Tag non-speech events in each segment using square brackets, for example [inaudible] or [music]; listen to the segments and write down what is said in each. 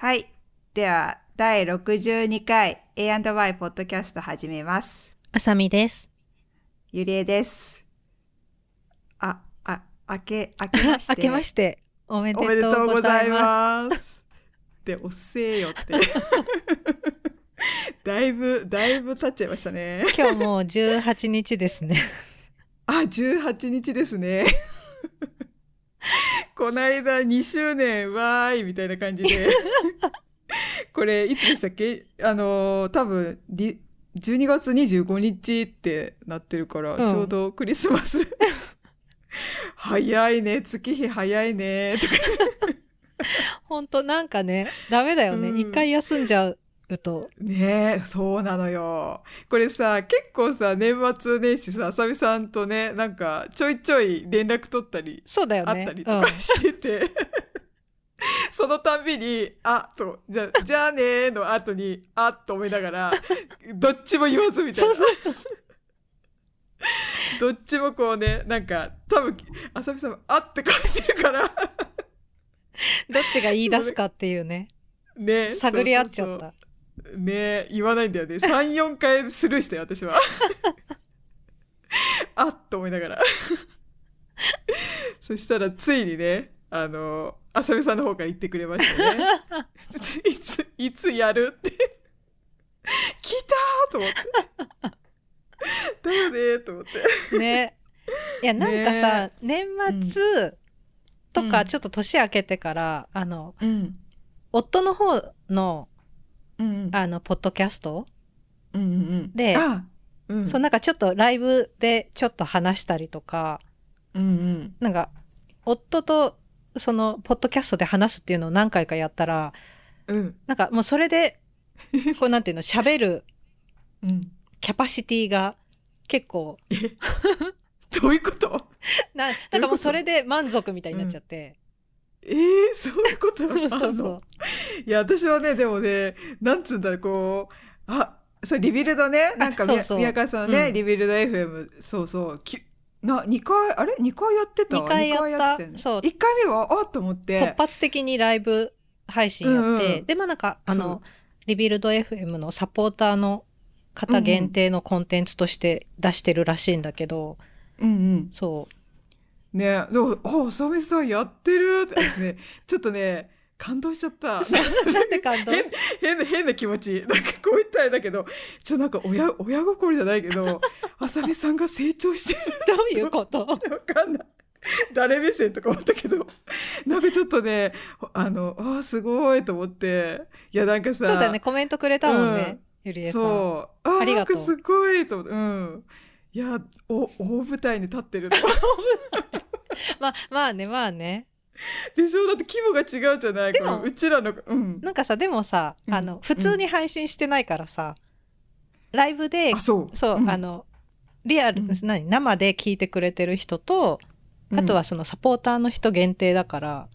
はい。では、第62回 A&Y ポッドキャスト始めます。あさみです。ゆりえです。あ、あ、明け、[laughs] 明けまして。明けましておめでととうござい。ます。で、おっせえよって。[laughs] だいぶ、だいぶ経っちゃいましたね。今日もう18日ですね。あ、18日ですね。[laughs] こないだ2周年わーいみたいな感じで。[laughs] これいつでしたっけ？あのー多分り12月25日ってなってるから、うんちょうどクリスマス。[laughs] 早いね、月日早いね、とか。ほんとなんかね、ダメだよね。うん一、回休んじゃうと。ねえ、そうなのよ。これさ、結構さ、年末年始さ、あさみさんとね、なんかちょいちょい連絡取ったりそうだよね。あったりとかしてて、そのたんびに「あ」と「じゃじゃあねー」の後に「あ」と思いながらどっちも言わずみたいなそうそうどっちもこうねなんか多分あさみさんも「あ」って顔してるからどっちが言い出すかっていうね。[laughs] ね探り合っちゃった。そうそうそうね言わないんだよね。34回スルーしたよ私は。[laughs] あっと思いながら。[laughs] そしたらついにねあのあさみさんの方から言ってくれましたね。[laughs] いついつやるって。聞いたーと思って。だよねーと思って。ね。いや、なんかさ、年末とうん。かちょっと年明けてから、あの、うん。夫の方の、うんあの、ポッドキャスト、うんうんであうん。そうなんかちょっとライブでちょっと話したりとか、うんうん。なんか、夫とその、ポッドキャストで話すっていうのを何回かやったら、うん。なんかもうそれで、こうなんていうの、喋るうん。キャパシティが結構、[laughs] どういうこと？な、なんかもうそれで満足みたいになっちゃって。えー、そういうことそうあそうそう。いや私はねでもねなんつうんだろうこうあそれ Rebuildねなんかみそうそう。宮川さんのね、うん。リビルド FM そうそうきな2回あれ？2回やってた？二回やった。二ってたよねそう。1回目はあっと思って。突発的にライブ配信やって、うんうん。で、まあなんか、あの、リビルド FM のサポーターの方限定のコンテンツとして出してるらしいんだけど、うんうん。そう。ねでもああさみさんやってるって私ねちょっとね感動しちゃった [laughs] なんで感動？変変な変な気持ちなんかこう言ったらだけどちょっとなんか親親心じゃないけどあさみさんが成長してるどういうこと？わかんない。誰目線とか思ったけど、なんかちょっとね、あの、あーすごいと思って、いや、なんかさ、そうだよね、コメントくれたもんね、うんゆりえさん。そう。あーありがとうすごいと思って、うん。いや、お、大舞台に立ってると。[laughs] まあ、まあね、まあね。でしょ？だって規模が違うじゃない？でもこのうちらの、うん。なんかさ、でもさ、うんあの、普通に配信してないからさ、ライブであ、、そう。そう、んあ、の、リアル、うん何？生で聞いてくれてる人と、あとはそのサポーターの人限定だから、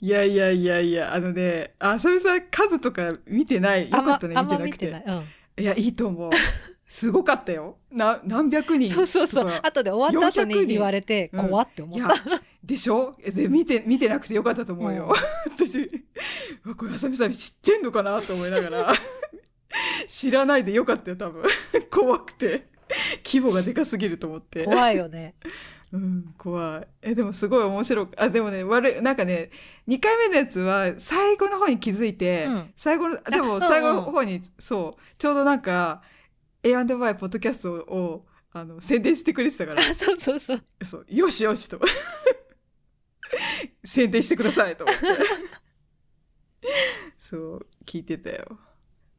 いやいやいやいや、あのね、あさみさん数とか見てない？よあんまかったね、あんま見てなくて。見てない。うん。いや、いいと思う。[laughs] すごかったよ。な、何百人そうそうそう。後で終わった後400人に言われて、うん怖って思いやった。、でしょ？で、見て、見てなくてよかったと思うよ。私、うわこれ、あさみさん知ってんのかなと思いながら、[laughs] 知らないでよかったよ、多分。怖くて。規模がでかすぎると思って。怖いよね。うん、怖い。え、でもすごい面白く、あ、でもね、悪い、なんかね、2回目のやつは最後の方に気づいて、うん最後の、でうんうんも最後の方に、そう、ちょうどなんか、A&Y ポッドキャストを、あの、宣伝してくれてたから、あ [laughs] そうそうそう。そう、よしよしと。[laughs] 宣伝してくださいと思って。[laughs] そう、聞いてたよ。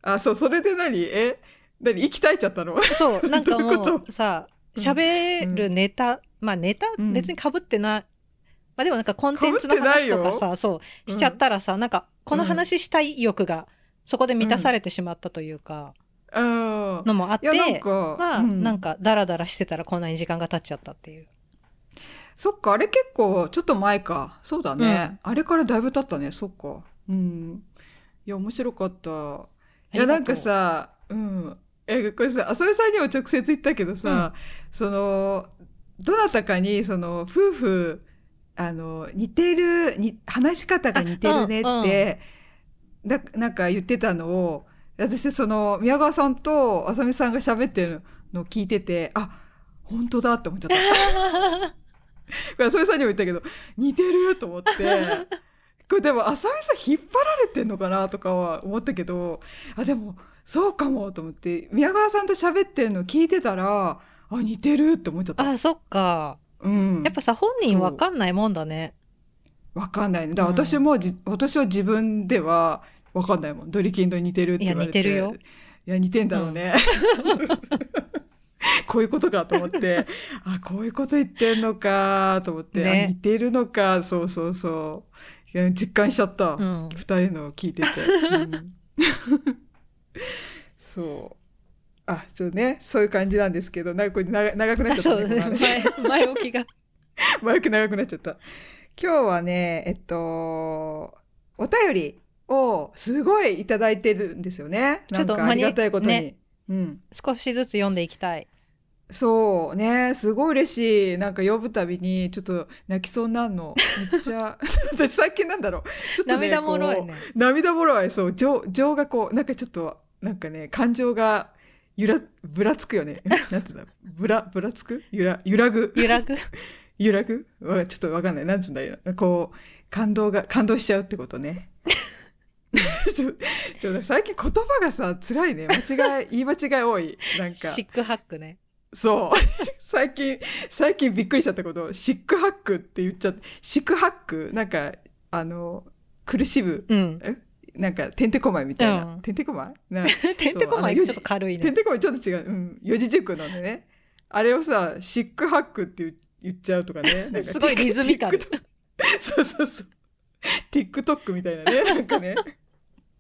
あ、そう、それで何？え？何？息絶えちゃったの？そう、なんかもうさ、喋るネタ、まあネタうん別に被ってない。まあでもなんかコンテンツの話とかさ、そう、しちゃったらさ、なんかこの話したい欲がそこで満たされてしまったというか、うん。のもあって、なんか、まあ、うんなんかダラダラしてたらこんなに時間が経っちゃったっていう。そっか、あれ結構、ちょっと前か。そうだね。あれからだいぶ経ったね。そっか。うん。いや、面白かった。いや、なんかさ、うん。え、これさ、浅見さんにも直接言ったけどさ、その、どなたかに、その、夫婦、あの、似てる、に話し方が似てるねあうんって、だなんか言ってたのを私その宮川さんとあさみさんが喋ってるのを聞いててあ本当だって思っちゃった。[laughs] これあさみさんにも言ったけど似てると思ってこれでもあさみさん引っ張られてんのかなとかは思ったけどあでもそうかもと思って宮川さんと喋ってるの聞いてたらあ似てるって思っちゃった。あそっかうん、やっぱさ本人わかんないもんだねわかんないね。だから私もじ、私は自分ではわかんないもん。ドリキンと似てるって言われて。いや似てるよ。いや、似てんだろうね。[laughs] こういうことかと思って、[laughs] あ、こういうこと言ってんのかと思って、ねあ似てるのか、そうそうそう。いや実感しちゃった。うん二人の聞いてて。うん [laughs] そう。あ、ちょっとね、そういう感じなんですけど、なんかこれ長長くなっちゃったそうですね前前置きがマイク長くなっちゃった。今日はね、えっと、お便りをすごいいただいてるんですよね。ちょっとなんかありがたいことに。ねうん。少しずつ読んでいきたいそうね、すごい嬉しい。なんか呼ぶたびにちょっと泣きそうになるの。めっちゃ、[laughs] 私最近なんだろう。ちょっとね、涙もろいね涙もろい。そう、情、情がこう、なんかちょっと、なんかね、感情がゆら、ぶらつくよね。[laughs] なんつうんだぶら、ぶらつく？ゆら、揺らぐ？揺らぐ？[laughs] 揺らぐ？わちょっとわかんない。なんつうんだよ。こう、感動が、感動しちゃうってことね。[laughs] ちょ、ちょ、最近言葉がさ、辛いね。間違い、言い間違い多い。なんか。シックハックねそう。[laughs] 最近、最近びっくりしちゃったこと、シックハックって言っちゃって、シックハック？なんか、あの、苦しむ、うんえ？なんか、てんてこまいみたいな。うんてんてこまい？な [laughs] てんてこまいちょっと軽いねてんてこまいちょっと違う。うん。四字熟語でね。あれをさ、シックハックって言言っちゃうとかね。なんかすごいリズミカルそうそうそう。TikTok みたいなね。なんかね。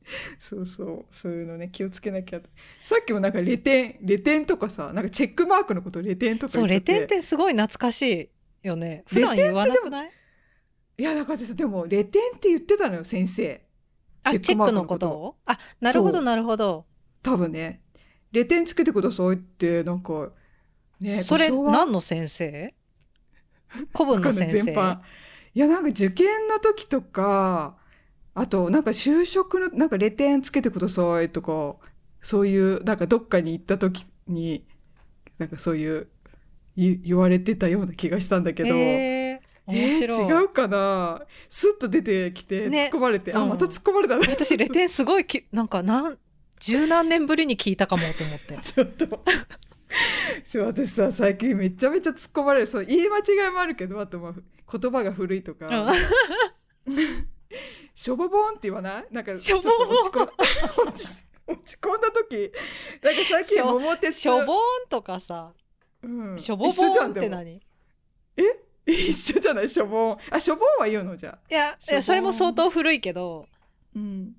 [laughs] そうそう。そういうのね、気をつけなきゃ。さっきもなんかレテン、レテンとかさ、なんかチェックマークのことレテンとかそう。レテンってすごい懐かしいよね普段言わなくない？いや、だからさでも、レテンって言ってたのよ、先生。あチェックのことを？あなるほどなるほど多分ね。レテンつけてくださいって、なんか、ね、それ何の先生？古文の先生？いやなんか受験の時とかあとなんか就職のなんかレテンつけてくださいとかそういうなんかどっかに行った時になんかそういう言言われてたような気がしたんだけど、えー、面白い、えー違うかな？スッと出てきてね。突っ込まれて、あうん。また突っ込まれたね。私レテンすごいき [laughs] なんかなん十何年ぶりに聞いたかもと思って。[laughs] ちょっと。[laughs] 私さ最近めちゃめちゃ突っ込まれる。そう言い間違いもあるけどあとまあ言葉が古いとか、しょぼぼんって言わない？なんかちょっと落ち込ん落ち落ち込んだ時なんか最近桃鉄。しょぼーんとかさうん、しょぼぼんって何？[laughs] 一緒じゃない？しょぼん。あしょぼんは言うのじゃあ。いやいやそれも相当古いけど。うん。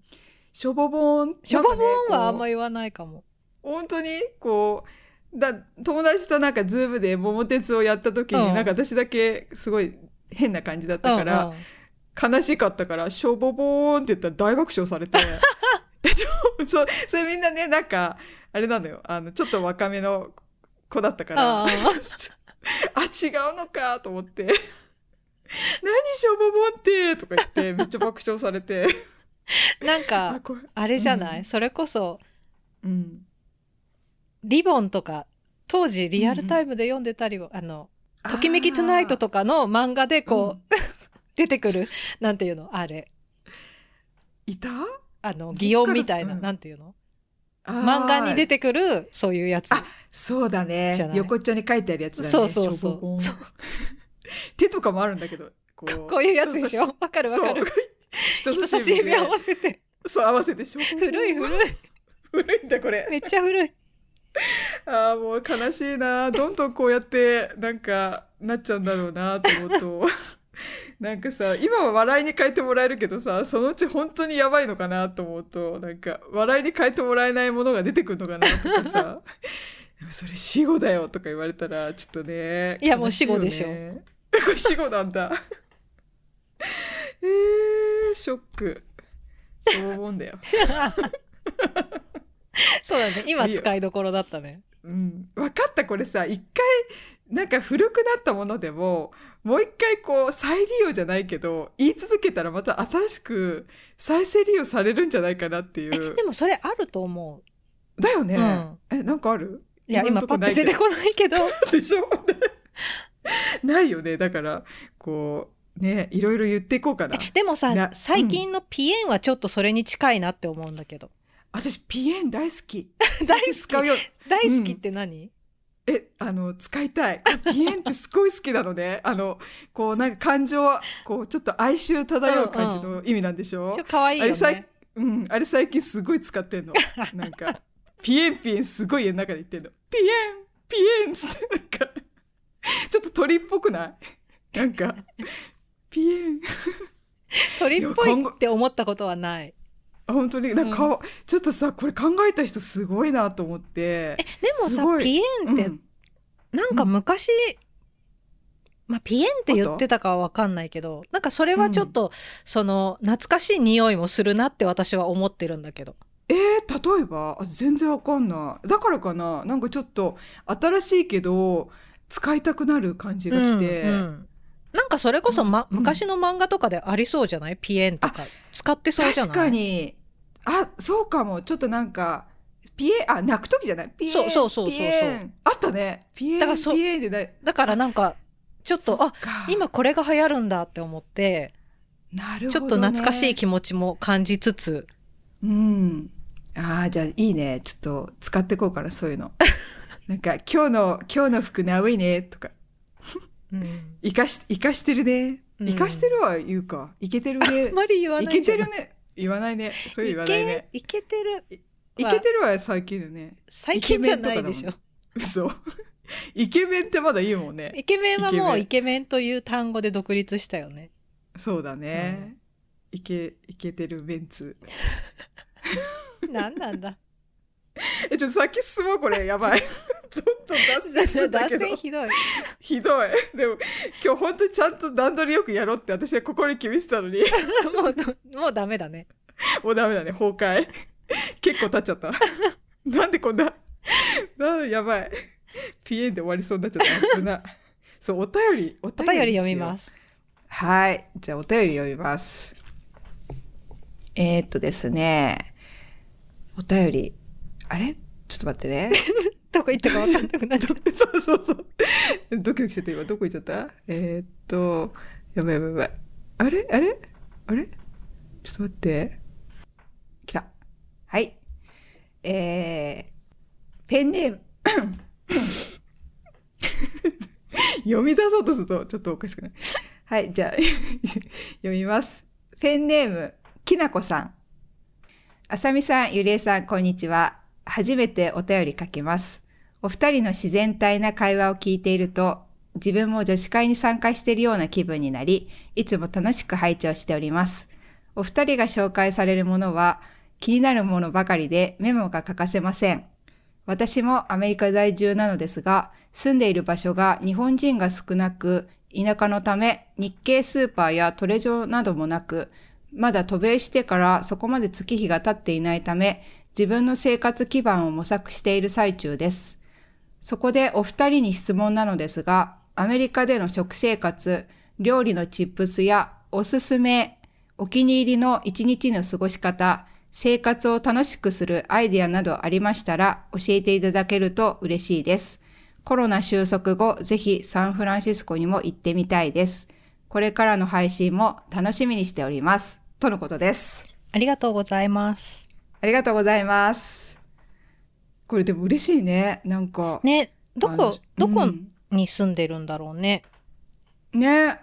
しょぼぼん。しょぼぼーんはあんま言わないかも。本当に？こうだ友達となんかズームで桃鉄をやった時に、うん。なんか私だけすごい変な感じだったから、うんうん悲しかったから、しょぼぼーんって言ったら大爆笑されて。[laughs] [laughs] そうそれみんなね、なんか、あれなのよ。あの、ちょっと若めの子だったから。あ [laughs] あ、違うのかと思って。何しょぼぼんってとか言って、めっちゃ爆笑されて。なんか。あれじゃない、うんそれこそうん。リボンとか当時リアルタイムで読んでたりを、あの「ときめきトゥナイト」とかの漫画でこう、出てくる。[laughs] なんていうの？あれ。いた？あの擬音みたいな、うん。なんていうの？漫画に出てくるそういうやつ。あそうだね。横っちょに書いてあるやつだね。そうそうそう。[laughs] 手とかもあるんだけどこう。こういうやつでしょ？わかるわかる。そう。人差し指合わせて。そう合わせて古い古い。古いんだこれ。めっちゃ古い。ああもう悲しいな。どんどんこうやってなんかなっちゃうんだろうなと思うとなんかさ今は笑いに変えてもらえるけどさそのうち本当にやばいのかなと思うとなんか笑いに変えてもらえないものが出てくるのかなとかさ。[laughs] それ死後だよとか言われたらちょっとねいやもう死後でしょ。これ死後なんだ。えー、ショック。そう思うんだよ。[laughs] そうだね。今使いどころだったね。うん、分かったこれさ。一回なんか古くなったものでももう一回こう再利用じゃないけど言い続けたらまた新しく再生利用されるんじゃないかなっていえうでもそれあると思だよね、うん。えなんかある？ういや今パッと出てこないけど。[laughs] でしょ？[laughs] ないよね。だからこうねいろいろ言っていこうかな。でもさな最近のピエンはちょっとそれに近いなって思うんだけど、私ピエン大好き。[laughs] 大好き。大好きって何、えあの使いたい。ピエンってすごい好きなのね。[laughs] あのこうなんか感情はこうちょっと哀愁漂う感じの意味なんでしょ、ちょっと可愛いいね。うん、あれ最近すごい使ってんの。なんかピエンピエンすごい家の中で言ってんの。ピエンピエンってなんかちょっと鳥っぽくない？なんかピエン鳥っぽいって思ったことはない。あ本当になんか、ちょっとさこれ考えた人すごいなと思って。えでもさピエンってうん。なんか昔、まあピエンって言ってたかは分かんないけどなんかそれはちょっと、その懐かしい匂いもするなって私は思ってるんだけど。えー、例えば？あ全然わかんない。だからかな？なんかちょっと新しいけど使いたくなる感じがして、うんうんなんかそれこそ、まうん。昔の漫画とかでありそうじゃない？ピエンとか。使ってそうじゃない？確かに。あそうかも。ちょっとなんかピエンあ泣く時じゃない？ピエンそうそうそうそう。あったね。ピエンだからそピエンでない。だからなんかちょっとあ今これが流行るんだって思って、なるほど、ね、ちょっと懐かしい気持ちも感じつつ。うん。ああじゃあいいね。ちょっと使っていこうかなそういうの。[laughs] なんか今日の今日の服なういねとか。うん生かし生かしてるね。うん。生かしてるは言うか。いけてる [laughs] あねんまり言わいけないんじゃない。てるね。言わないね。そういう言わないね。いけいけてるいけてるは最近だね。最近じゃないでしょ。イ嘘。[laughs] イケメンってまだ言うもんね。イケメンはもうイイケメンという単語で独立したよね。そうだね、いけいけてるメンツ。[laughs] 何なんだえ [laughs] ちょっと先進もうこれ。やばい。どんどん脱線するんだ脱けど。線ひどい。ひどい。でも今日本当にちゃんと段取りよくやろうって私は心に決めてたのに。[laughs] もうどもうダメだね。もうダメだね。崩壊。結構経っちゃった。なんでこんななやばい。ピエンで終わりそうになっちゃった。危な。そうお便りおお便り読みすます。はい。じゃあお便り読みます。えー、っとですね。お便りあれ？ちょっと待ってね。[laughs] どこ行ったか分かんなくなっちゃっ [laughs] そうそうそう。ドキドキしちゃった今。どこ行っちゃった？[laughs] えー、っとやばいやばいやばい。あれ？あれ？あれ？ちょっと待って。来た。はい。えー、ペンネーム。読み出そうとするとちょっとおかしくない？はいじゃあ読みます。ペンネームきなこさん。あさみさんゆりえさんこんにちは初めてお便り書きますお二人の自然体な会話を聞いていると、自分も女子会に参加しているような気分になり、いつも楽しく拝聴しております。お二人が紹介されるものは気になるものばかりでメモが欠かせません。私もアメリカ在住なのですが、住んでいる場所が日本人が少なく、田舎のため日系スーパーやトレジョなどもなく、まだ渡米してからそこまで月日が経っていないため、自分の生活基盤を模索している最中です。そこでお二人に質問なのですが、アメリカでの食生活、料理のチップスやおすすめ、お気に入りの一日の過ごし方、生活を楽しくするアイデアなどありましたら教えていただけると嬉しいです。コロナ収束後、ぜひサンフランシスコにも行ってみたいです。これからの配信も楽しみにしております。とのことです。ありがとうございますありがとうございます。これでも嬉しいね。なんか。ねどこどこうん。に住んでるんだろうね。ね。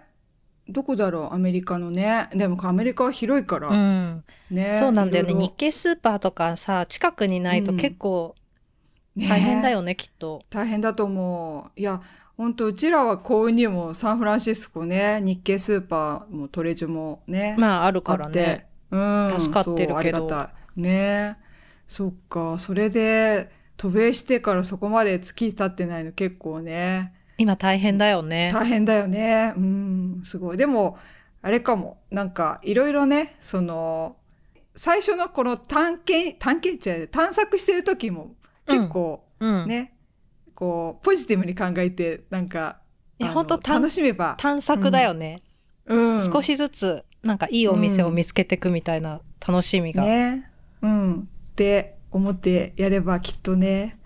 どこだろう？アメリカのね。でもアメリカは広いから、うん。ね。そうなんだよね。日系スーパーとかさ近くにないとうん。結構ね。大変だよね、きっと。大変だと思う。いや本当うちらは幸運にもサンフランシスコね日系スーパーもトレジョもね、まああるからね。うん。助かってるけど。ありがたいね。そっか。それで渡米してからそこまで月経ってないの結構ね。今大変だよね。大変だよね。うん。すごい。でもあれかも。なんかいろいろねその最初のこの探検探検じゃない探索してる時も結構うん。ね、こうポジティブに考えてなんかいやあのほんと探楽しめば、探索だよね、うん、少しずつなんかいいお店を見つけていくみたいな楽しみが、ねうん。って思ってやればきっとね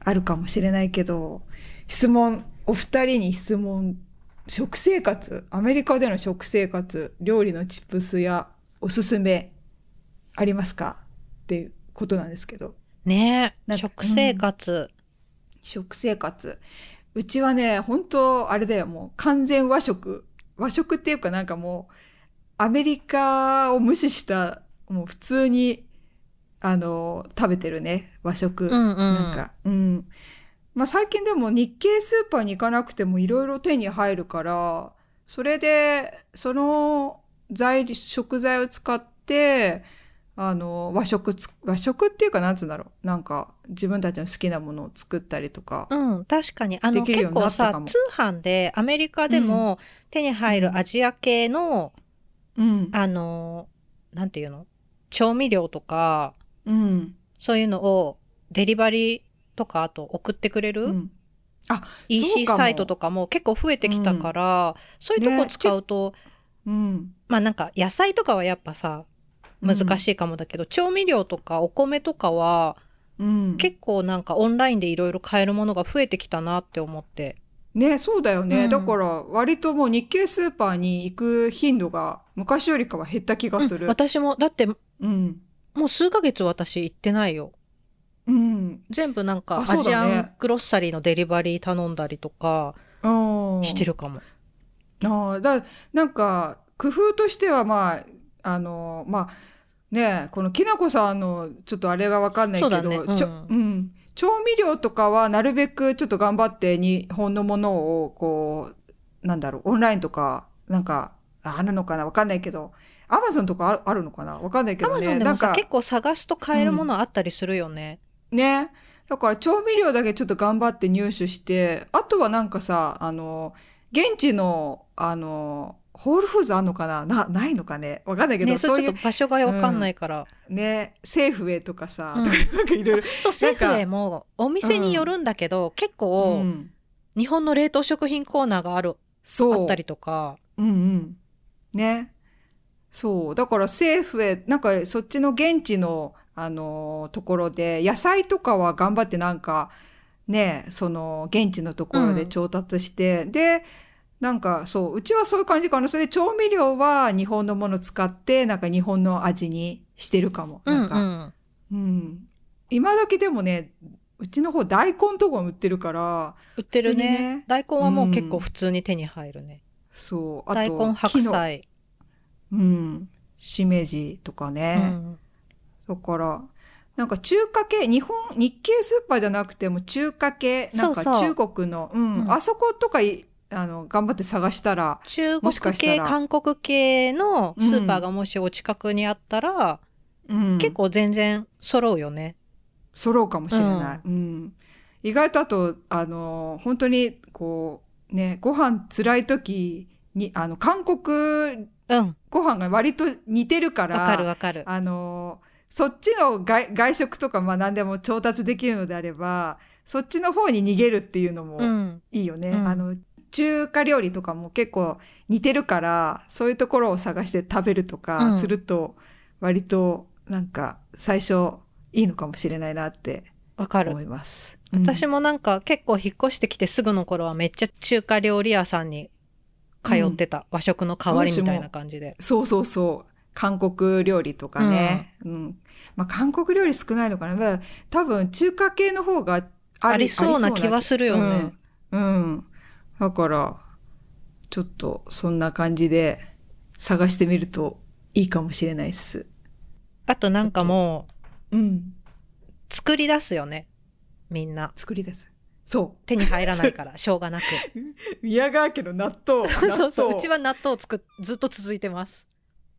あるかもしれないけど質問お二人に質問食生活アメリカでの食生活料理のチップスやおすすめありますか？っていうことなんですけど。ねなんか食生活、食生活。うちはね本当あれだよ。もう完全和食。和食っていうかなんかもうアメリカを無視したもう普通にあの食べてるね和食、うんうん。なんかうん。まあ最近でも日系スーパーに行かなくてもいろいろ手に入るからそれでその材食材を使ってあの和食つ和食っていうかなんつうんだろう。なんか自分たちの好きなものを作ったりとか、うん、確かに。あの結構さ通販でアメリカでも手に入るアジア系の、うん。あのなんていうの？調味料とかうん。そういうのをデリバリーとかあと送ってくれる、うん、そう EC サイトとかも結構増えてきたから、そういうとこ使うと、うん、まあなんか野菜とかはやっぱさ難しいかもだけど、調味料とかお米とかはうん、結構なんかオンラインでいろいろ買えるものが増えてきたなって思って。ねそうだよね、うん。だから割ともう日系スーパーに行く頻度が昔よりかは減った気がすうんる。私もだってもうん、う数ヶ月私行ってないよ。うん、全部なんかあアジアングロッサリーのデリバリー頼んだりとかうんしてるかも。ああ、だ、なんか、工夫としては、まあ、あの、まあ、ねこのきなこさんの、ちょっとあれがわかんないけど、ねうんちょうん。調味料とかは、なるべくちょっと頑張って日本のものを、こう、なんだろう、オンラインとか、なんか、あるのかなわかんないけど、アマゾンとかああるのかな？わかんないけアどね。なんか結構探すと買えるものあったりするよね。ね。だから調味料だけちょっと頑張って入手して、あとはなんかさ、あの、現地の、あの、ホールフーズあんのかな？な、ないのかね？わかんないけど、ねそそういうれちょっと場所がわかんないから。ね、セーフウェイとかさ、うんとかなんかいろいろ。[laughs] そうセーフウェイもお店によるんだけど、結構、うん日本の冷凍食品コーナーがあるそう。あったりとか。うんうん。ね。そう。だからセーフへ、なんかそっちの現地の、あのところで、野菜とかは頑張ってなんか、ね、その現地のところで調達して、で、なんかそう、うちはそういう感じかな。それで調味料は日本のもの使って、なんか日本の味にしてるかも。なんか、うんうん。今時でもね、うちの方大根とかも売ってるから、売ってるねね大根はもう結構普通に手に入るね。そう。あと大根白菜。うん。しめじとかうね。んだから、なんか中華系、日本、日系スーパーじゃなくても中華系、なんか中国の、うん、うんあそことかい、あの、頑張って探したら、中国系韓国系のスーパーがもしお近くにあったら、うん、結構全然揃うよね。揃うかもしれない。うん。意外とあと、あの、本当に、こう、ね、ご飯辛い時に、あの、韓国うんご飯が割と似てるから、わかるわかる。あのそっちの外外食とかまあ何でも調達できるのであればそっちの方に逃げるっていうのうもんいいよね。うんあの中華料理とかも結構似てるからそういうところを探して食べるとうかんすると割となんか最初いいのかもしれないなってわかる思。います。私も、もなんか結構引っ越してきてすぐの頃はめっちゃ中華料理屋さんに通ってた、和食の代わりみたいな感じで。そうそうそう韓国料理とかね、うんまあ、韓国料理少ないのかな、まあ、多分中華系の方があありりそうな気はするよね。うん。うん。だから、ちょっとそんな感じで探してみるといいかもしれないっす。あとなんかもううん。作り出すよね。みんな。作りです。そ手に入らないから、[laughs] しょうがなく。う。宮川家の納豆。[laughs] そうそう。うちは納豆を作っ、ずっと続いてます。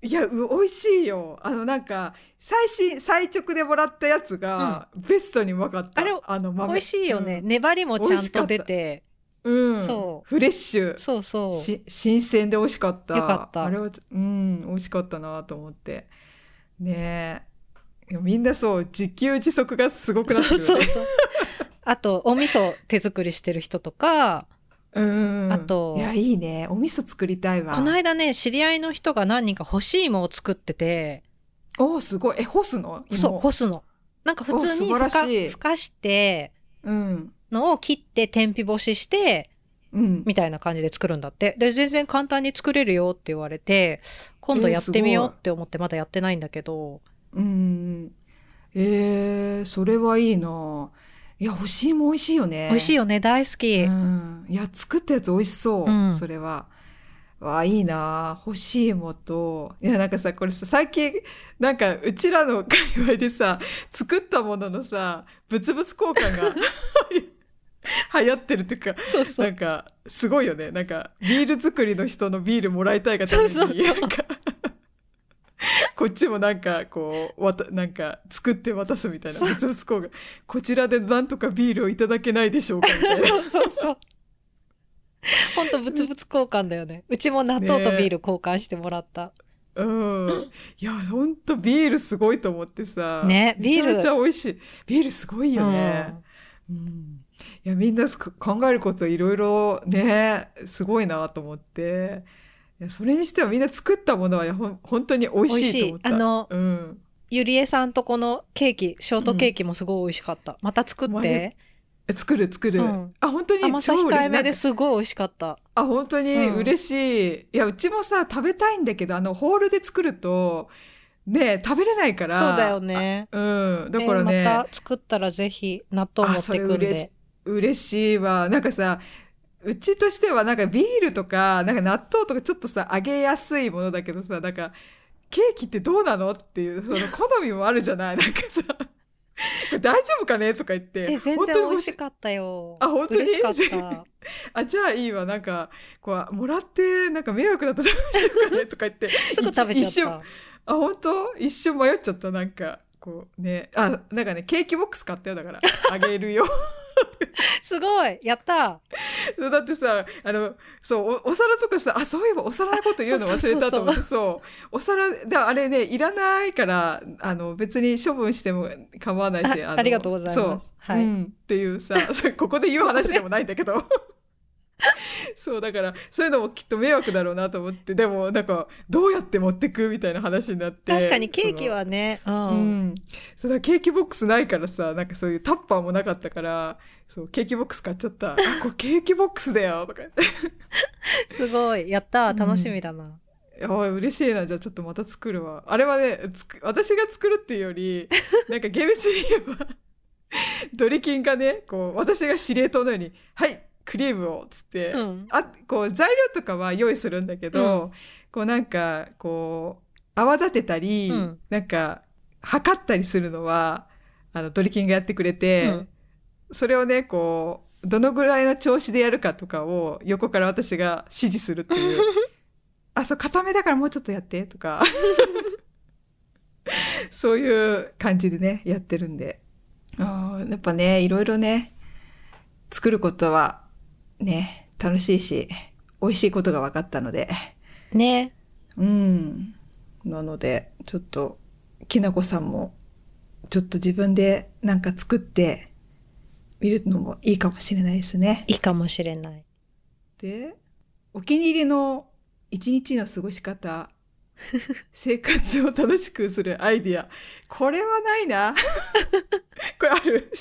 いや、う美味しいよ。あの、なんか、最新、最直でもらったやつが、ベストにうまかった。あれあの、豆美味しいよね。うん粘りもちゃんと出て。うん。そうフレッシュ。そうそう。し新鮮で美味しかった。よかったあれは、うん、美味しかったなと思って。ねえ。みんなそう、自給自足がすごくなってるよね。そうそうそう。[laughs] あとお味噌手作りしてる人とかうんあといやいいね。お味噌作りたいわ。この間ね知り合いの人が何人か干し芋を作ってて。おーすごい。え干すの？芋。そう干すの。なんか普通にふかふかしてうん。のを切って天日干ししてうん。みたいな感じで作るんだって。で全然簡単に作れるよって言われて今度やってみようって思ってまだやってないんだけど、うん。えー、それはいいないや干し芋美味しいよね。美味しいよね大好き、うん、いや作ったやつ美味しそう、うん。それは。わあいいな。欲しいもといやなんかさこれさ最近なんかうちらの界隈でさ作ったもののさ物々交換が [laughs] 流行ってるっていうかそうそなんかすごいよね。なんかビール作りの人のビールもらいたいがためにそうそうそう。なんか [laughs] こっちもなんかこうわたなんか作って渡すみたいな。物々交換こちらでなんとかビールをいただけないでしょうかみたいな。そうそうそう。ほんと物々交換だよね。うちも納豆とビール交換してもらった。うん、いやほんとビールすごいと思ってさ。ねビール。めちゃめちゃ美味しい。ビールすごいよね、うん。いやみんなす考えることいろいろねすごいなと思っていやそれにしてはみんな作ったものはほん本当に美味しいと思った。あのうん、ゆりえさんとこのケーキ、ショートケーキもすごい美味しかった。また作っまあて作る作る、うん。あ本当に甘さ控えめですごい美味しかった。あ本当にうん。嬉しい、いやうちもさ食べたいんだけどあのホールで作るとね食べれないから。そうだよね。うん、だからね、えーまた作ったらぜひ納豆持ってくん嬉しで。嬉しいわ。なんかさうちとしてはなんかビールとかなんか納豆とかちょっとさ揚げやすいものだけどさなんかケーキってどうなのっていうその好みもあるじゃない。[laughs] なんかさ大丈夫かねとか言ってえ、全本然美味しかったよ。あ本当に？嬉しかった。[laughs] あじゃあいいわ。なんかこうもらってなんか迷惑だったらどうしようかねとか言って [laughs] すぐ食べちゃった。あ本当？一瞬迷っちゃった。なんかこうねあなんかねケーキボックス買ったよだから。あげるよすごい。やった。だってさあのそうおお皿とかさあそういえばお皿のこと言うの忘れたと思ってそうお皿であれねいらないからあの別に処分しても構わないしのあありがとうございます。そう、はい。うん、っていうさここで言う話でもないんだけど [laughs] そうだからそういうのもきっと迷惑だろうなと思ってでもなんかどうやって持ってくみたいな話になって。確かにケーキはね。う、うん。ん、そうだケーキボックスないからさなんかそういうタッパーもなかったからそうケーキボックス買っちゃった。あこれケーキボックスだよとか [laughs] すごい。やったうん。楽しみだな、いや嬉しいな。じゃあちょっとまた作るわ。あれはねつく私が作るっていうより [laughs] なんか厳密に言えばドリキンがねこう私が司令塔のように「はいクリームを」っつって、うん。あこう材料とかは用意するんだけど、こうなんかこう泡立てたり、うん。なんか測ったりするのはあのドリキンがやってくれて、うん。それをねこうどのぐらいの調子でやるかとかを横から私が指示するっていう。[laughs] あそう固めだからもうちょっとやってとか。[laughs] そういう感じでねやってるんで。あーやっぱねいろいろね作ることはね楽しいし美味しいことが分かったので。ね。うん。なのでちょっときなこさんもちょっと自分でなんか作ってみるのもいいかもしれないですね。いいかもしれない。でお気に入りの一日の過ごし方 [laughs] 生活を楽しくするアイディア。これはないな。[laughs] これある。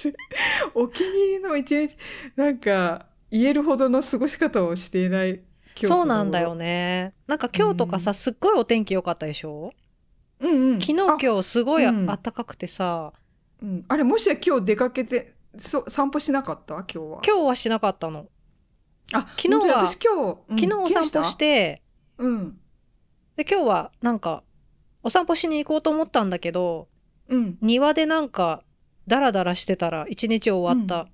お気に入りの一日なんか言えるほどの過ごし方をしていないそうなんだよね。なんか今日とかさ、うん。すっごいお天気良かったでしょ？うんうん。昨日あ今日すごいあうん。暖かくてさ、うん、あれもしや今日出かけてそ散歩しなかった？今日は。今日はしなかったの。あ昨日は私今日、うん昨日お散歩し、て、うん。で今日はなんかお散歩しに行こうと思ったんだけどうん、庭でなんかダラダラしてたら一日終わった、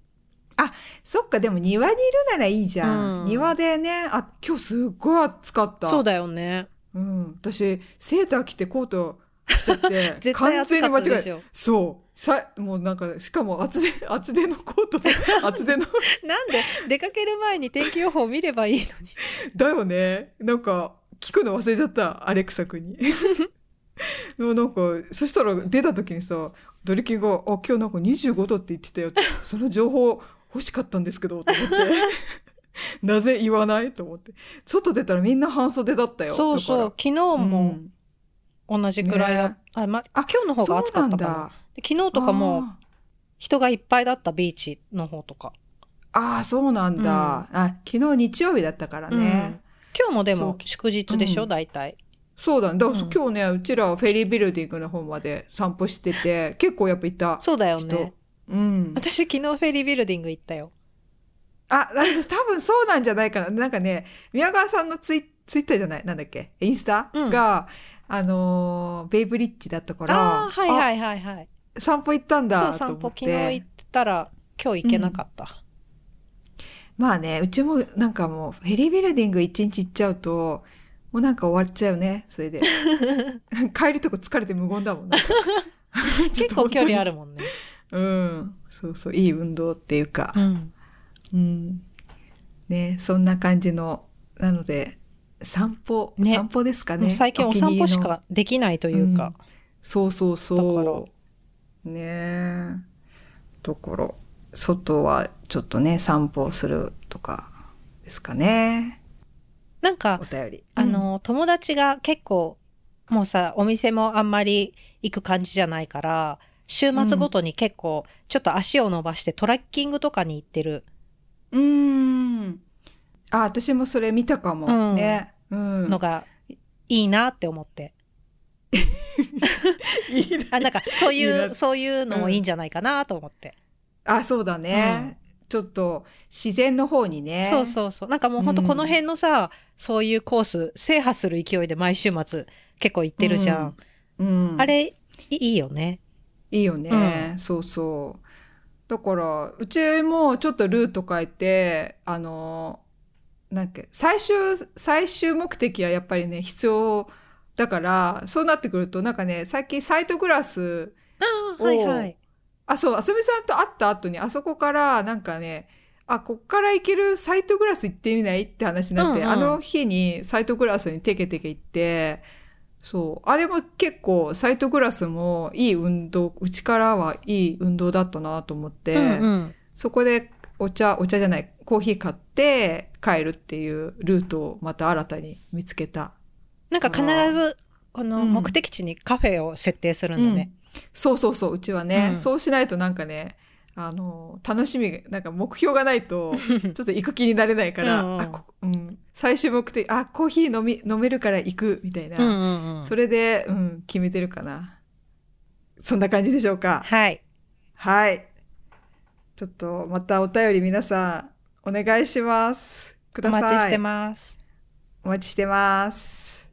そっかでも庭にいるならいいじゃん、うん。庭でねあ今日すっごい暑かった。そうだよね。うん、私セーター着てコート着ちゃって [laughs] 完全に間違えそう。さもうなんかしかも厚手 [laughs] 厚手のコートと [laughs] 厚手の。なんで？出かける前に天気予報見ればいいのに。だよね。なんか聞くの忘れちゃったアレクサ君に。のなんかそしたら出た時にさドリキンが「あ今日なんか25度って言ってたよ」ってその情報欲しかったんですけどと思って。なぜ言わない？と思って。外出たらみんな半袖だったよ。そうそう。昨日もうん。同じくらいだ、ね。あ、ま、あ今日の方が暑かったか昨日とかもあ人がいっぱいだったビーチの方とか、ーあーそうなんだ、あ昨日日曜日だったからね、今日もでも祝日でしょ、うん。大体。そうだね。だからうん。今日ねうちらフェリービルディングの方まで散歩してて結構やっぱいたそうだよね。人うん私昨日フェリービルディング行ったよあ、多分そうなんじゃないかな。なんかね、宮川さんのツイツイッターじゃない、なんだっけ、インスタ、うんが、あのーベイブリッジだったから、あはいはいはいはいあ散歩行ったんだそう。散歩昨日行ったら今日行けなかった、まあね、うちもなんかもう、フェリービルディング一日行っちゃうと、もうなんか終わっちゃうね、それで。[laughs] 帰るとこ疲れて無言だもんね。[laughs] 結構距離ある。るもんねうん。そうそう、いい運動っていうか。うんうん。ね、そんな感じの、なので、散歩、ね散歩ですかね。最近お散歩しかできないというか、そうそうだそう。ねえ。だから、外はちょっとね、散歩するとかですかね。なんかお便り。あの、友達が結構もうさお店もあんまり行く感じじゃないから週末ごとに結構ちょっと足を伸ばしてトラッキングとかに行ってるうん、うん。あ、私もそれ見たかも。うんね。うん。のがいいなって思って、[laughs] いいねあなんかそういいいうなそういうのもいいんじゃないかなと思って、あ、そうだね。ちょっと自然の方にね。そうそうそうなんかもうほんとこの辺のさ、そういうコース制覇する勢いで毎週末結構行ってるじゃん、うん。あれいいいよねいいよね、そうそう。だから、うちもちょっとルート変えて、あの、なんか、最終、最終目的はやっぱりね、必要だから、そうなってくると、なんかね、最近サイトグラス、あーはいはい。あ、そう、あすみさんと会った後に、あそこから、なんかね、あ、こっから行けるサイトグラス行ってみない？って話になって、うんうん。あの日にサイトグラスにテケテケ行って、そう。あれも結構、サイトグラスもいい運動、うちからはいい運動だったなと思って、うんうんそこでお茶、お茶じゃない、コーヒー買って帰るっていうルートをまた新たに見つけた。なんか必ずこのうん目的地にカフェを設定するんだね。そうそうそう、うちはね、うんそうしないとなんかね、あの、楽しみが、なんか目標がないと、[laughs] ちょっと行く気になれないから、うんうんあこうん、最終目的、あ、コーヒー飲み、飲めるから行く、みたいな。うんうんうんそれで、うん、決めてるかな。そんな感じでしょうか。はい。はい。ちょっと、またお便り皆さん、お願いします。くおださい。待ちしてます。お待ちしてます。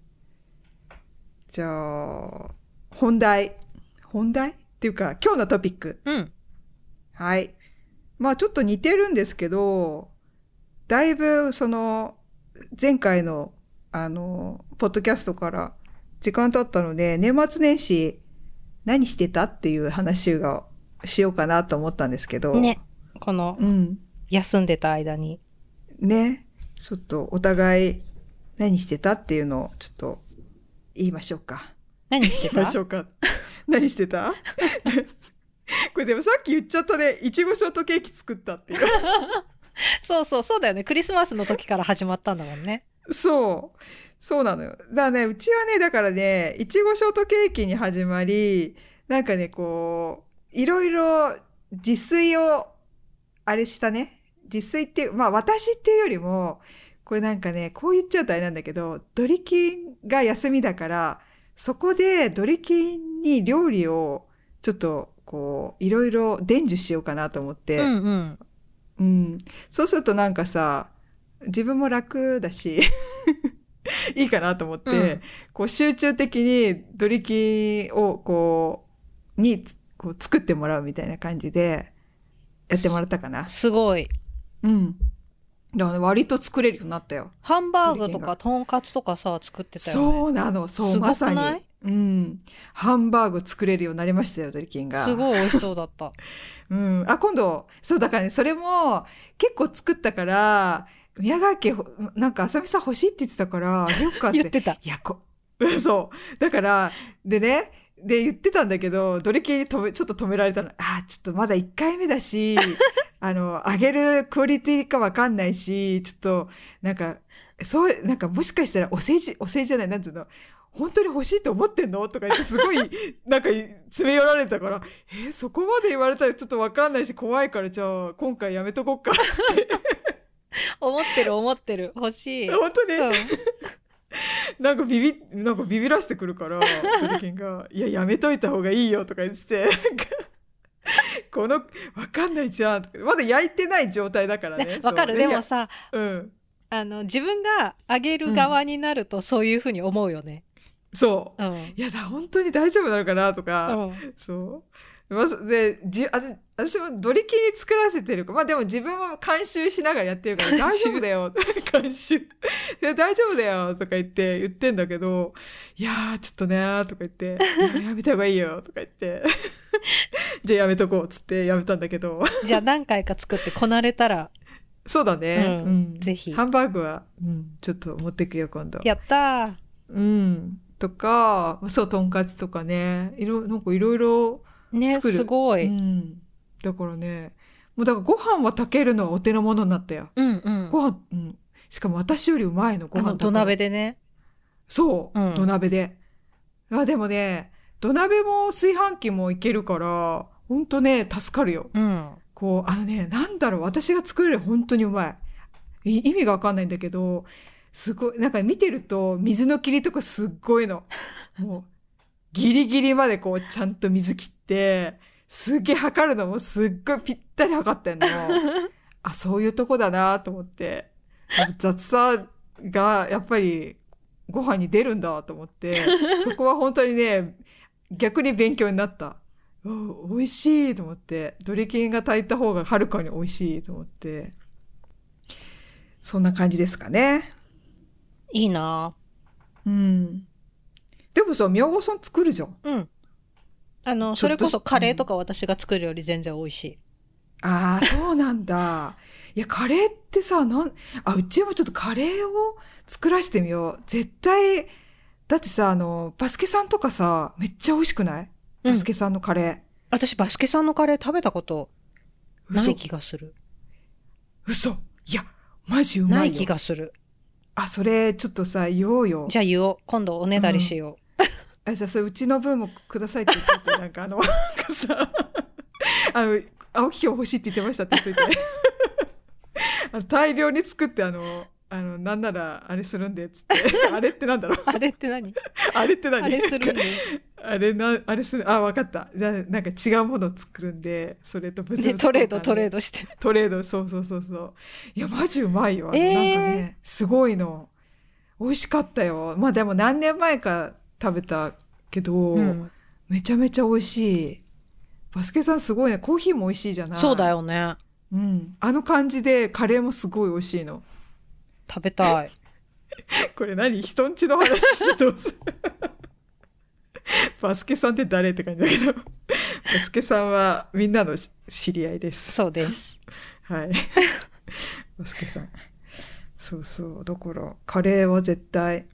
じゃあ、本題。本題？っていうか、今日のトピック。うん。はい。まあちょっと似てるんですけど、だいぶその前回のあの、ポッドキャストから時間経ったので、年末年始何してたっていう話がしようかなと思ったんですけど。ね。このうん。休んでた間に。ね。ちょっとお互い何してたっていうのをちょっと言いましょうか。何してた？言いましょうか。[laughs] 何してた？[laughs] これでもさっき言っちゃったね。いちごショートケーキ作ったっていう。[laughs] そうそうそうだよね。クリスマスの時から始まったんだもんね。そう。そうなのよ。だからね、うちはね、だからね、いちごショートケーキに始まり、なんかね、こう、いろいろ自炊を、あれしたね。自炊っていう、まあ私っていうよりも、これなんかね、こう言っちゃうとあれなんだけど、ドリキンが休みだから、そこでドリキンに料理を、ちょっと、こう、いろいろ伝授しようかなと思って、うんうん。うん。そうするとなんかさ、自分も楽だし、[laughs] いいかなと思って、うんこう集中的にドリキをこう、に、こう作ってもらうみたいな感じで、やってもらったかな。すごい。うん。だからね割と作れるようになったよ。ハンバーグとかとんかつとかさ、作ってたよね。そうなの、そう、まさに。うん。ハンバーグ作れるようになりましたよ、ドリキンが。すごい美味しそうだった。[laughs] うん。あ、今度、そうだからね、それも結構作ったから、宮川家ほ、なんか、あさみさん欲しいって言ってたから、よっかって。言ってた。いや、こ、[laughs] そう。だから、でね、で言ってたんだけど、ドリキンに止め、ちょっと止められたの。あー、ちょっとまだ1回目だし、[laughs] あの、上げるクオリティかわかんないし、ちょっと、なんか、そう、なんかもしかしたらお世辞、お世辞じゃない、なんつうの、本当に欲しいと思ってんの？とか言って、すごい、[laughs] なんか、詰め寄られたから、えーそこまで言われたらちょっとわかんないし、怖いから、じゃあ、今回やめとこっか、つって。[laughs] 思ってる思ってる欲しい、本当に、うん [laughs] なんかビビ、なんかビビらしてくるから、ドリキンが、いや、やめといた方がいいよとか言ってこの、わかんないじゃんとか。まだ焼いてない状態だからねね。わかるでも、さうん。あの自分があげる側になるとそういうふうに思うよね。そう。うん。いやだ、本当に大丈夫なのかなとか、うんそう。まず、で、じ、あ私もドリキンに作らせてるか。まあでも自分も監修しながらやってるから監大修丈夫だよ。[laughs] 監修。いや、大丈夫だよ。とか言って言ってんだけど、いやー、ちょっとねー、とか言って、いややめた方がいいよ。とか言って。[laughs] じゃあやめとこう。つってやめたんだけど。じゃあ何回か作ってこなれたらそうだね。うんぜひハンバーグは、うん、ちょっと持ってくよ、今度。やったうん。とか、そう、とんかつとかね。いろ、なんかいろいろ、作るすごい。ううんん。だからね、もうだからご飯は炊けるのはお手の物になったよ。うん。ご飯、うん。しかも私よりうまいの、ごあ飯の土鍋で。でね。そう、うん土鍋で。あ、でもね、土鍋も炊飯器もいけるから、ほんとね、助かるよ。うん。こう、あのね、なんだろう、私が作れる本当にうまい。い意味がわかんないんだけど、すごい、なんか見てると、水の切りとかすっごいの。[laughs] もう、ギリギリまでこう、ちゃんと水切って、すっげえ測るのもすっごいぴったり測ってんの。[laughs] あ、そういうとこだなと思って。雑さが、やっぱり、ご飯に出るんだと思って、そこは本当にね、逆に勉強になった。お美味しいと思ってドリキンが炊いた方がはるかに美味しいと思ってそんな感じですかねいいな。うん。でもさ宮川さん作るじゃん。うん。あの、それこそカレーとか私が作るより全然美味しい。ああそうなんだ。いやカレーってさなんあうちもちょっとカレーを作らせてみよう。絶対だってさあのバスケさんとかさめっちゃ美味しくない？うん。バスケさんのカレ私、バスケさんのカレー食べたことー、ない嘘気がする。嘘。いやマジうまないいよ気がする。あそれちょっとさ言おうよ。じゃあ言おう。今度おねだりしよあじゃあそれうちの分もくださいって言っててなんかあの [laughs] なんかさあの青木今日欲しいって言ってましたって言っといて。あの大量に作ってあのあのなんならあれするんでっつって [laughs] あれってなんだろうう。あれって何？あれって何？あれするんで。あれなあれするあ分かったじゃあなんか違うものを作るんでそれと物々ねトレード、トレードドして。トレードそうそうそうそういやマジうまいよえーなんかねすごいの美味しかったよまあでも何年前か食べたけど、うん。めちゃめちゃ美味しい。バスケさんすごいね。コーヒーも美味しいじゃないそうだ。よね。うん。あの感じでカレーもすごい美味しいの。食べたい。[laughs] これ何？人んちの話？してどうする？[laughs] バスケさんって誰って感じだけど。バスケさんはみんなのし知り合いです。そうです。はい。[laughs] バスケさん。そうそう。だから、カレーは絶対。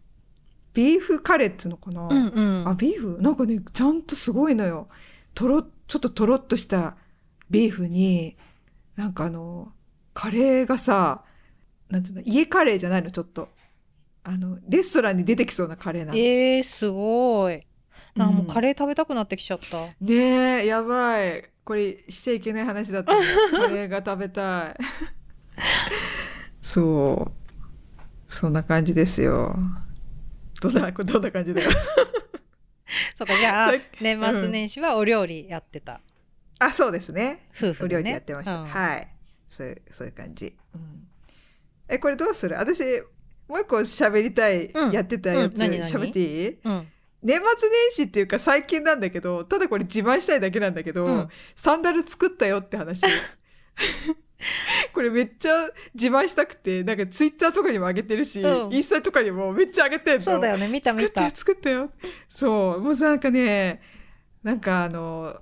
ビーフカレーっつうのかな、うんうん。あ、ビーフ？なんかね、ちゃんとすごいのよ。とろ、ちょっととろっとしたビーフに、なんかあの、カレーがさ、なんていうの、家カレーじゃないの、ちょっと。あの、レストランに出てきそうなカレーなの。えー、すごい。なもううんカレー食べたくなってきちゃった。ねえ、やばい。これしちゃいけない話だったね。[laughs] カレーが食べたい。そう。そんな感じですよ。どんな、どんな感じだよ。[laughs] そうか、じゃあ年末年始はお料理やってた。あ、そうですね。夫婦でね。お料理やってました。うんはい。そういう、そういう感じ。うん、え、これどうする？私、もう一個喋りたい、うん。やってたやつ、うん。何っていい？うん。年末年始っていうか最近なんだけど、ただこれ自慢したいだけなんだけど、うん。サンダル作ったよって話。[laughs] これめっちゃ自慢したくて、なんかツイッターとかにも上げてるし、うん。インスタとかにもめっちゃ上げてんの。そうだよね、見た見た。作ったよ。作ったよ。そう。もうさなんかねなんかあの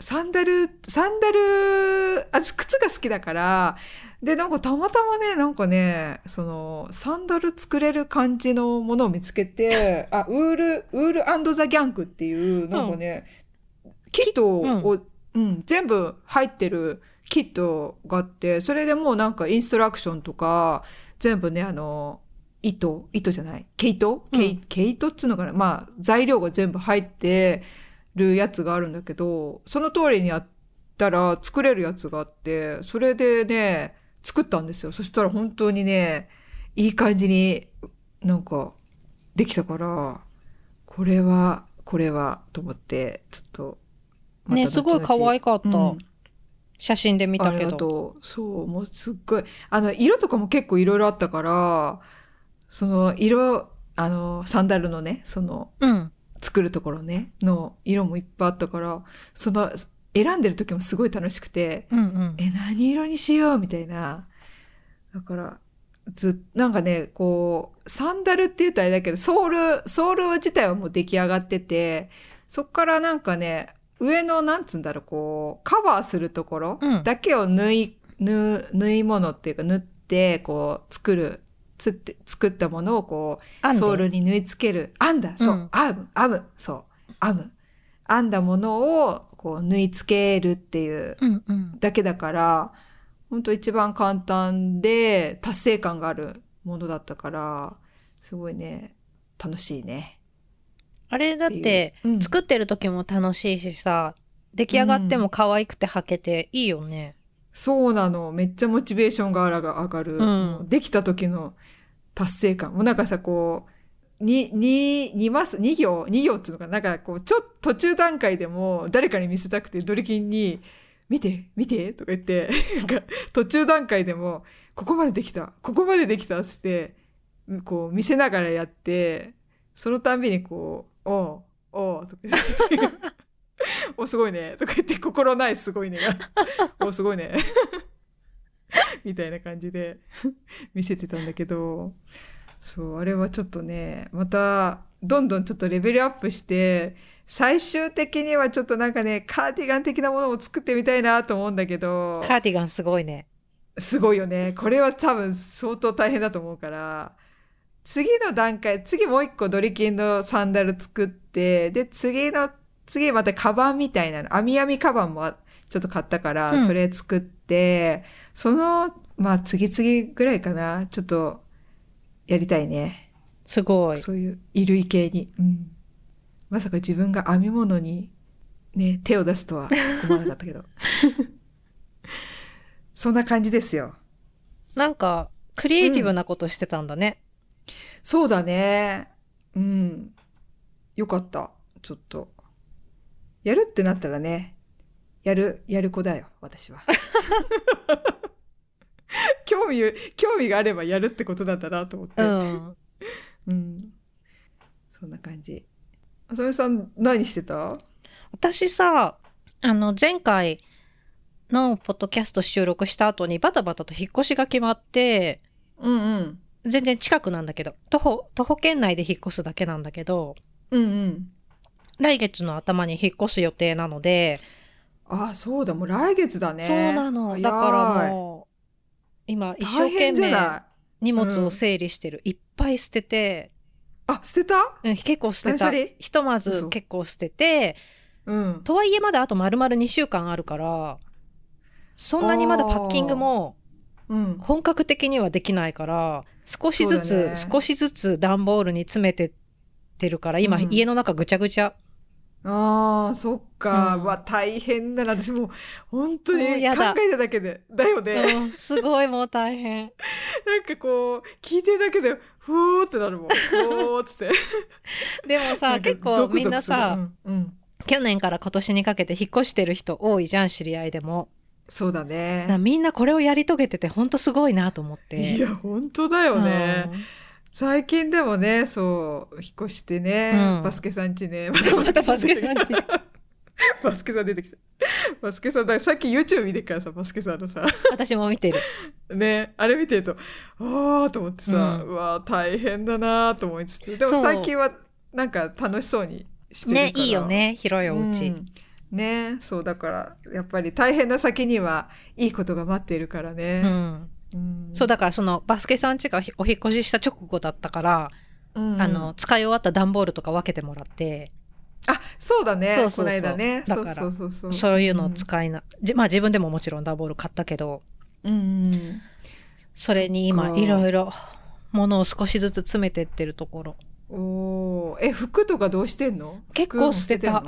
サンダル、サンダル、あ、靴が好きだから、で、なんかたまたまね、なんかね、その、サンダル作れる感じのものを見つけて、[laughs] あ、ウール、ウールザ・ギャンクっていう、なんかね、キットを、うん、全部入ってるキットがあって、それでもうなんかインストラクションとか、全部ね、あの、糸、糸じゃない、毛糸？毛,、うん。毛糸っていうのかな？まあ、材料が全部入ってるやつがあるんだけど、その通りにやったら作れるやつがあって、それでね、作ったんですよ。そしたら本当にね、いい感じになんかできたから、これは、これは、と思って、ちょっと、またね、すごい可愛かった。うん写真で見たありがけど。とう。そう、もうすっごい。あの、色とかも結構いろいろあったから、その色、あの、サンダルのね、その、うん。作るところね、の色もいっぱいあったから、その、選んでる時もすごい楽しくて、うんうん。え、何色にしようみたいな。だから、ずなんかね、こう、サンダルって言うとあれだけど、ソール、ソール自体はもう出来上がってて、そっからなんかね、上の、なんつうんだろう、こう、カバーするところうんだけを縫い、縫、縫い物っていうか縫って、こう、作る、つって、作ったものをこう、ソールに縫い付ける。編んだ、そう、うん編む、編む、そう、編む。編んだものを、こう、縫い付けるっていううんうん。だけだから、本当一番簡単で達成感があるものだったから、すごいね、楽しいね。あれだって、うん作ってる時も楽しいしさ、出来上がっても可愛くて履けていいよね。そうなの。めっちゃモチベーションが上がる。うできた時の達成感。もうなんかさ、こう、に、に、にます、二行、二行っていうのかななんかこう、ちょっと途中段階でも誰かに見せたくてドリキンに、見て、見てとか言って、途中段階でも、ここまでできた、ここまでできたっつって、こう見せながらやって、そのたんびにこう、おう、おう、とか言って、[laughs] お、すごいね、とか言って、心ないすごいねが、[laughs] お、すごいね。みたいな感じで見せてたんだけど、そう、あれはちょっとね、また、どんどんちょっとレベルアップして、最終的にはちょっとなんかね、カーディガン的なものを作ってみたいなと思うんだけど、カーディガンすごいね。すごいよね。これは多分相当大変だと思うから、次の段階、次もう一個ドリキンのサンダル作って、で、次の、次またカバンみたいなの、網網カバンもあちょっと買ったから、うんそれ作って、その、まあ次々ぐらいかな、ちょっとやりたいね。すごい。そういう衣類系に。うん。まさか自分が編み物にね、手を出すとは思わなかったけど。[laughs] そんな感じですよ。なんか、クリエイティブなことしてたんだね。そうだね。うん。よかった。ちょっと。やるってなったらね、やる、やる子だよ、私は。[laughs] [laughs] 興味、興味があればやるってことなんだなと思って。うん。うん。そんな感じ。あさみさん、何してた？私さ、あの、前回のポッドキャスト収録した後にバタバタと引っ越しが決まって、うんうん。全然近くなんだけど、徒歩、徒歩圏内で引っ越すだけなんだけど、うんうん。来月の頭に引っ越す予定なので、ああ、そうだ、もう来月だね。そうなの。だからもう、今一生懸命。荷物を整理してる。いっぱい捨てて、あ、捨てた？うん、結構捨てた。ひとまず嘘結構捨てて、うん。とはいえまだあと丸々2週間あるから、そんなにまだパッキングもうん。本格的にはできないから、少しずつ、ね少しずつ段ボールに詰めてってるから、今、うん家の中ぐちゃぐちゃ。ああ、そっか。うんわ、大変だな。私もう、本当に考えただけで。だよね。うん、すごいもう大変。[laughs] なんかこう、聞いてるだけで、ふーってなるもん。ふーって。[laughs] でもなさ、結構みんなさ、うん。うん去年から今年にかけて引っ越してる人多いじゃん、知り合いでも。そうだなね。みんなこれをやり遂げてて、ほんとすごいなと思って。いや、本当だよね。最近でもね、そう、引っ越してね、うんバスケさんちね、うん。またバスケさんち。[laughs] バスケさん出てきた。バスケさんだ、さっき YouTube 見てっからさ、バスケさんのさ、私も見てる。ね、あれ見てると、あーと思ってさ、うんうわー大変だなーと思いつつ、でも最近はなんか楽しそうにしてるから。ね、いいよね、広いお家。うんねそうだからやっぱり大変な先にはいいことが待っているからうね。ん。うんそうだからそのバスケさん家がお引っ越しした直後だったから、うん。あの使い終わった段ボールとか分けてもらって、あそうだね。そうそうそう。この間ね。だからそうそうそうそう。そういうのを使いな、じまあ自分でももちろん段ボール買ったけど、うんうんそれに今いろいろ物を少しずつ詰めてってるところ。おー。え服とかどうしてんの？結構捨てた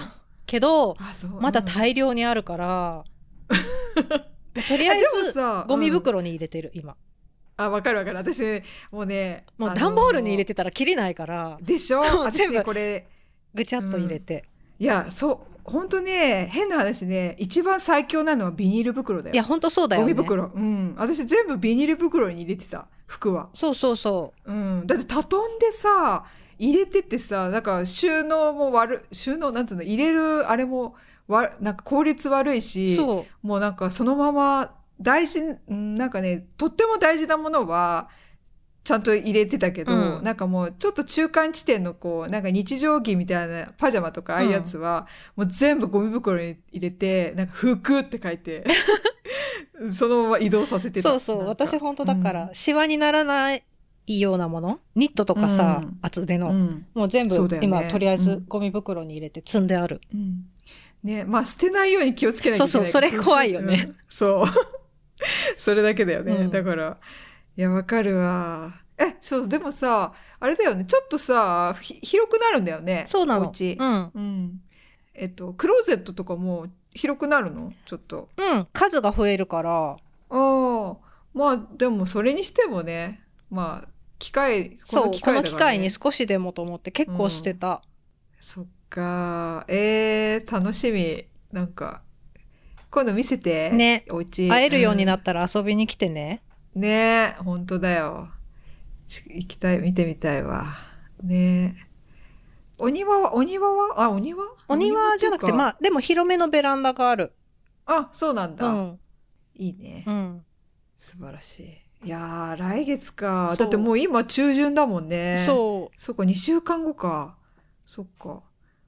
けど、まだう。ん。大量にあるから、[laughs] とりあえずさゴミうん袋に入れてる今。あわかるわかる。私もうねもう段ボールに入れてたら切れないから、でしょ？全部ねこれぐちゃっと入れて。いやそう本当ね変な話ね一番最強なのはビニール袋だよ。いや、ほんとそうだよね。ゴミ袋。うん。私全部ビニール袋に入れてた。服は。そうそうそう。うん。だって畳んでさ入れてってさなんか収納も悪い収納なんつうの？入れるあれもわなんか効率悪いし。もうなんかそのまま大事んなんかねとっても大事なものはちゃんと入れてたけど、うん。なんかもうちょっと中間地点のこうなんか日常着みたいなパジャマとかああいうやつは、もう全部ゴミ袋に入れてなんか「服」って書いて [laughs] そのまま移動させてた。そうそう。私本当だから、うん。シワにならないようなもの？ニットとかさ、うん。厚手の、うん。もう全部、ね。今とりあえずうん。ゴミ袋に入れて積んである。うんねまあ捨てないように気をつけなきゃいけないそうそうそれ怖いよね。うん。そう。[laughs] それだけだよね、うん。だからいやわかるわ。えそうでもさあれだよね。ちょっとさひ広くなるんだよね。そうなの。お家。うん。うん。えっとクローゼットとかも広くなるの？ちょっと。うん。数が増えるから、ああまあでもそれにしてもね。まあ機械そう、この機会にそ少しでもと思って結構してた。そっかえー、楽しみ。なんか今度見せてね。お家。会えるようになっったら遊びに来てね。ねえ本当だよ。ち行きたい見てみたいわ。ね。えお庭はお庭は？あお庭？お庭じゃなくて、まああ、でも広めのベランダがある。あそうなんだ、うん。いいね、うん。素晴らしい。いやー来月か。だってもう今中旬だもんね。そう。そっか2週間後か。そっか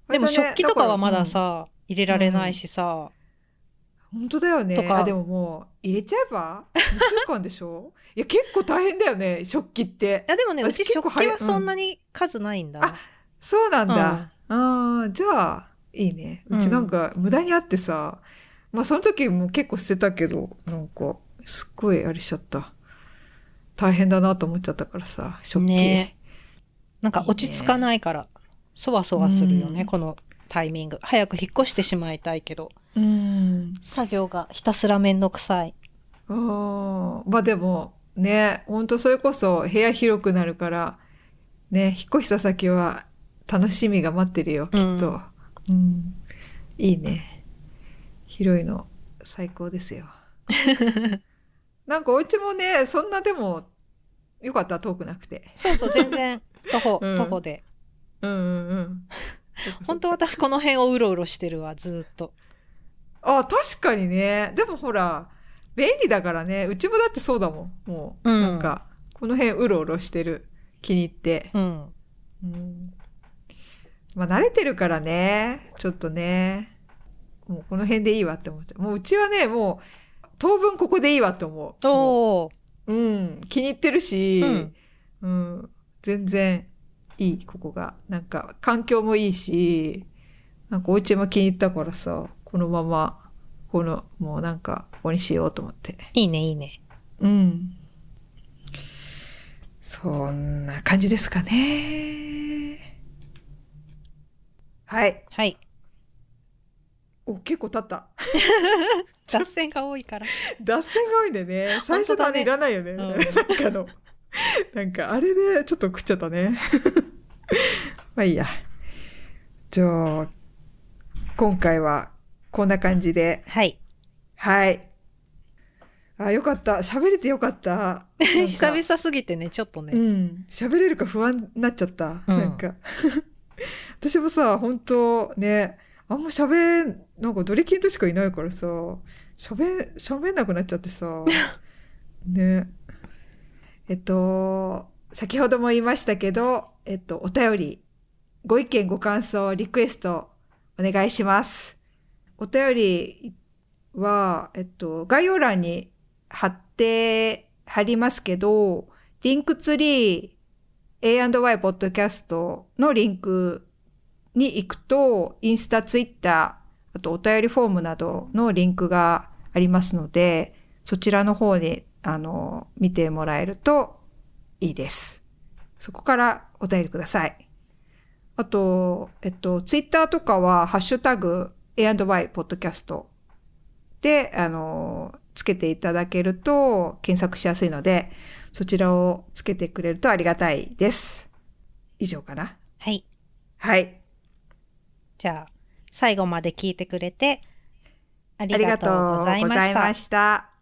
でも食器とかはまだらさ、入れられないしさ、うん本当だよね。とか。あでももう入れちゃえば？2週間でしょ？[laughs] いや結構大変だよね食器って。いやでもねう私ち食器はそんなに数ないんだ、あそうなんだ、ああじゃあいいね。うちなんか無駄にあってさ、まあその時も結構捨てたけどなんかすっごいあれしちゃった。大変だなと思っちゃったからさ食器、ね。なんか落ち着かないからそわそわするよねうん。このタイミング。早く引っ越してしまいたいけど。うん。作業がひたすらめんどくさい。まあでもね本当それこそ部屋広くなるからね引っ越した先は楽しみが待ってるよきっと、うん。いいね。広いの最高ですよ。[laughs] なんかお家もねそんなでもよかった遠くなくて。そうそう全然徒歩、うん。徒歩でうんうんうん。[laughs] 本当私この辺をうろうろしてるわずーっと。あ確かにね。でもほら便利だからね。うちもだってそうだもん。もう、うん。なんかこの辺うろうろしてる。気に入って。うん。うん。まあ慣れてるからね。ちょっとね。もうこの辺でいいわって思っちゃう。もううちはねもう当分ここでいいわって思う。もおおううん。気に入ってるし、うん。うん。全然いいここが。なんか環境もいいしなんかお家も気に入ったからさこのままこのもうなんかここにしようと思って。いいねいいね。うん。そんな感じですかね。はい。はい。お結構経った。[laughs] 脱線が多いから。[laughs] 脱線が多いんでね。最初のあれいらないよね。ん。なんかあの [laughs] なんかあれでちょっと食っちゃったね。[laughs] まあいいや。じゃあ今回はこんな感じで。はい。はい。あよかった。喋れてよかった。久々すぎてねちょっとね、うん。喋れるか不安になっちゃった、うん。なんか。[laughs] 私もさ本当ねあんま喋んなんかドリキンとしかいないからさ喋喋んなくなっちゃってさ。ねえっと先ほども言いましたけどえっとお便りご意見ご感想リクエストお願いします。お便りは、えっと、概要欄に貼って、貼りますけど、リンクツリー A&Y ポッドキャストのリンクに行くと、インスタ、ツイッター、あとお便りフォームなどのリンクがありますので、そちらの方に、あの、見てもらえるといいです。そこからお便りください。あと、えっと、ツイッターとかは、ハッシュタグ A&Y ポッドキャストで、あの、つけていただけると検索しやすいので、そちらをつけてくれるとありがたいです。以上かな。はい。はい。じゃあ、最後まで聞いてくれて、あありがとうございま。した。